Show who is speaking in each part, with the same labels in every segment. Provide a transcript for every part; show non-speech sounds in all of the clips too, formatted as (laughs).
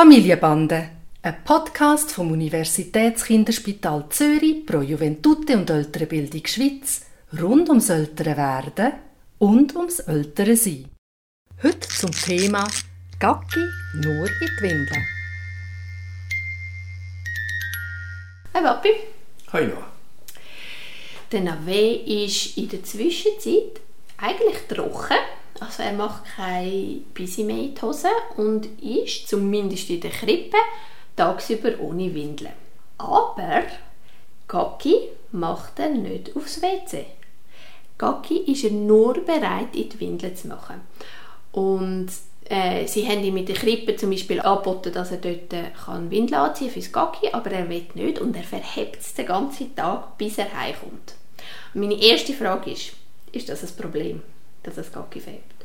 Speaker 1: Familienbande, ein Podcast vom Universitätskinderspital Zürich pro Juventute und Ältere Bildung Schweiz rund ums ältere Werden und ums ältere Sein. Heute zum Thema Gacki nur in die Windeln.
Speaker 2: Hi Papi.
Speaker 3: Hi Noah.
Speaker 2: Der Nave ist in der Zwischenzeit eigentlich trocken. Also er macht keine in die Hose und ist, zumindest in der Krippe, tagsüber ohne Windeln. Aber Gacki macht er nicht aufs WC. Gacki ist er nur bereit, in die Windeln zu machen. Und äh, sie haben ihm mit der Krippe zum Beispiel angeboten, dass er dort äh, kann Windeln anziehen fürs Gacki, aber er will nicht und er verhebt es den ganzen Tag, bis er heimkommt. Meine erste Frage ist, ist das ein Problem, dass das Gacki verhebt?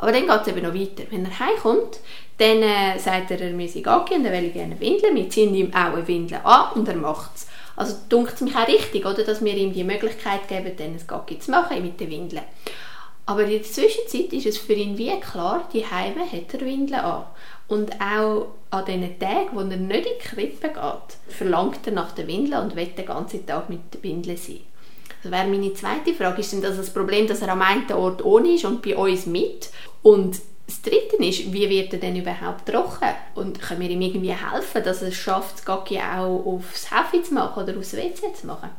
Speaker 2: Aber dann geht es eben noch weiter. Wenn er heimkommt, dann äh, sagt er, er müsse Gacki und er will gerne Windeln. Wir ziehen ihm auch eine Windel an und er macht es. Also dunkt es mich auch richtig, oder, dass wir ihm die Möglichkeit geben, dann ein Gacki zu machen mit den Windeln. Aber in der Zwischenzeit ist es für ihn wie klar, die Heime hat er Windeln an. Und auch an den Tagen, wo er nicht in die Krippe geht, verlangt er nach der Windel und will den ganzen Tag mit der Windel sein. Das wäre meine zweite Frage. Ist denn das das Problem, dass er am einen Ort ohne ist und bei uns mit? Und das Dritte ist, wie wird er denn überhaupt trocken? Und können wir ihm irgendwie helfen, dass er es schafft, das Gacki auch aufs Hefe zu machen oder aufs WC zu machen?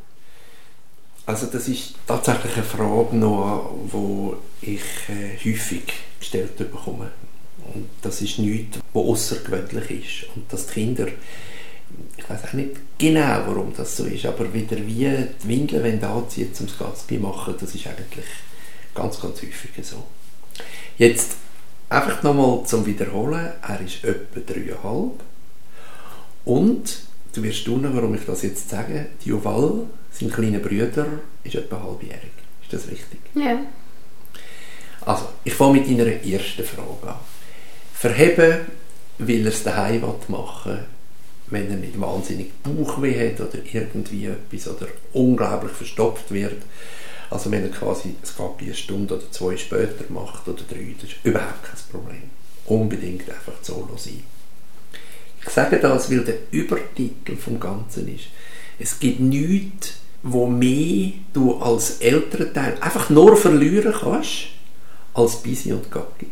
Speaker 3: Also das ist tatsächlich eine Frage noch, die ich äh, häufig gestellt bekomme. Und das ist nichts, was außergewöhnlich ist. Und dass die Kinder, ich weiß auch nicht genau, warum das so ist, aber wieder wie die Windeln anziehen, um das Gatsby zu machen, das ist eigentlich ganz, ganz häufig so. Jetzt einfach nochmal zum Wiederholen, er ist etwa dreieinhalb und du wirst staunen, warum ich das jetzt sage, die Juval, sein kleiner Bruder, ist etwa halbjährig. Ist das richtig?
Speaker 2: Ja.
Speaker 3: Also, ich fange mit deiner ersten Frage an. Verheben, weil er es daheim machen will, wenn er nicht wahnsinnig Bauchweh hat oder irgendwie etwas oder unglaublich verstopft wird. Also wenn er quasi das Gacki eine Stunde oder zwei später macht oder drei, das ist überhaupt kein Problem. Unbedingt einfach solo sein. Ich sage das, weil der Übertitel vom Ganzen ist. Es gibt nichts, wo mehr du als Elternteil einfach nur verlieren kannst, als Bisi und Gacki.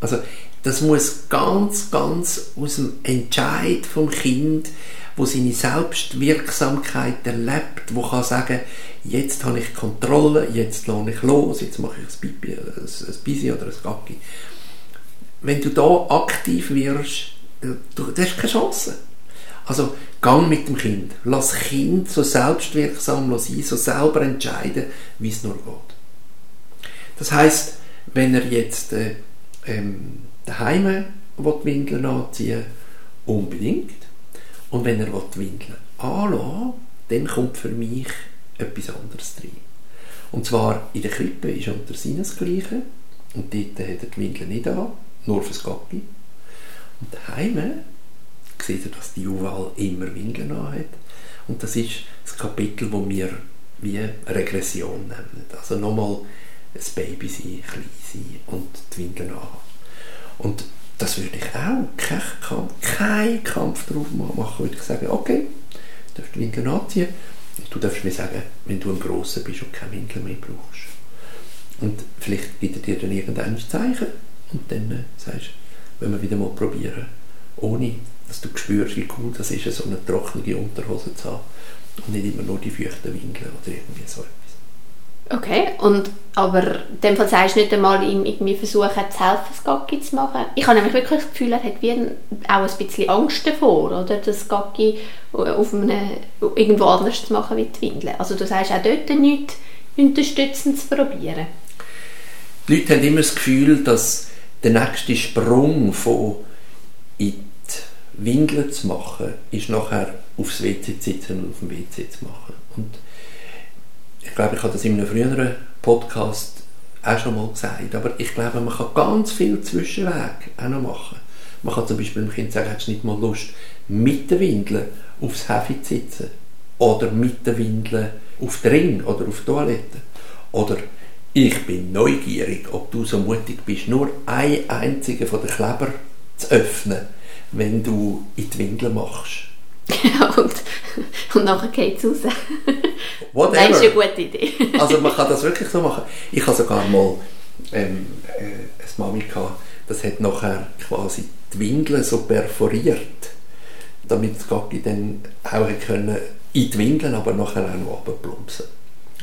Speaker 3: Also das muss ganz, ganz aus dem Entscheid vom Kind, wo seine Selbstwirksamkeit erlebt, wo kann sagen, jetzt habe ich Kontrolle, jetzt lasse ich los, jetzt mache ich ein, Pipi, ein, Bisi oder ein Gacki. Wenn du da aktiv wirst, du, du hast keine Chance. Also gang mit dem Kind. Lass das Kind so selbstwirksam sein, so selber entscheiden, wie es nur geht. Das heißt, wenn er jetzt äh, ähm, daheim Windeln anziehen unbedingt. Und wenn er die Windeln anlässt, dann kommt für mich etwas anderes rein. Und zwar in der Krippe ist unter seinen das Gleiche. Und dort hat er die Windeln nicht an, nur fürs Gacki. Und daheim sieht er, dass die Juwal immer Windeln an hat. Und das ist das Kapitel, wo wir wie Regression nennen. Also nochmal ein Baby sein, klein sein und die Windeln anhaben. Und das würde ich auch keinen Kampf, keinen Kampf drauf machen, würde ich sagen, okay, du darfst die Windeln anziehen. Du darfst mir sagen, wenn du ein Grosser bist und keine Windeln mehr brauchst. Und vielleicht gibt er dir dann irgendein Zeichen und dann äh, sagst wenn wir wieder mal probieren, ohne dass du spürst, wie cool das ist, so eine trockene Unterhose zu haben und nicht immer nur die feuchten Windeln oder irgendwie so etwas.
Speaker 2: Okay, und, aber in dem Fall sagst du nicht einmal, ihm irgendwie versuchen zu helfen, das Gacki zu machen? Ich habe nämlich wirklich das Gefühl, er hat wie ein, auch ein bisschen Angst davor, oder, das Gacki auf eine, irgendwo anders zu machen wie die Windeln. Also du sagst auch dort nichts unterstützend zu probieren.
Speaker 3: Die Leute haben immer das Gefühl, dass der nächste Sprung von in die Windeln zu machen, ist nachher aufs WC zu sitzen und auf dem WC zu machen. Und ich glaube, ich habe das in einem früheren Podcast auch schon mal gesagt, aber ich glaube, man kann ganz viel Zwischenweg auch noch machen. Man kann zum Beispiel dem Kind sagen, hättest du nicht mal Lust, mit den Windeln aufs Hefe zu sitzen? Oder mit den Windeln auf den Ring oder auf die Toilette? Oder ich bin neugierig, ob du so mutig bist, nur ein einzigen von den Kleber zu öffnen, wenn du in die Windel machst.
Speaker 2: Ja, (laughs) und, und nachher geht es raus. (laughs)
Speaker 3: Whatever.
Speaker 2: Das ist eine gute Idee. (laughs)
Speaker 3: Also man kann das wirklich so machen. Ich habe sogar mal ähm, äh, eine Mami gehabt, das hat nachher quasi die Windeln so perforiert, damit das Gacki dann auch können in die Windeln, aber nachher auch noch runterplumpsen.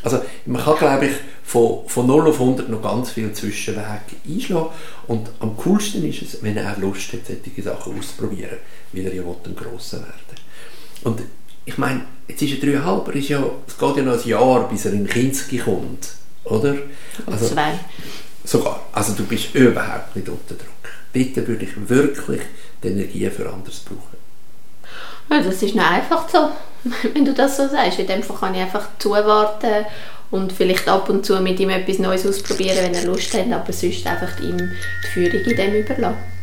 Speaker 3: Also man kann, glaube ich, von, von 0 auf 100 noch ganz viele Zwischenwege einschlagen und am coolsten ist es, wenn er auch Lust hat, solche Sachen auszuprobieren, weil er ja ein Grosser werden Und ich meine, jetzt ist er dreieinhalb, er ist ja, es geht ja noch ein Jahr, bis er in Kinski kommt, oder?
Speaker 2: Also, Zwei.
Speaker 3: Sogar. Also du bist überhaupt nicht unter Druck. Bitte würde ich wirklich die Energie für anderes brauchen.
Speaker 2: Ja, das ist nicht einfach so, (laughs) wenn du das so sagst. In dem Fall kann ich einfach zuwarten und vielleicht ab und zu mit ihm etwas Neues ausprobieren, wenn er Lust hat, aber sonst einfach ihm die Führung in dem überlassen.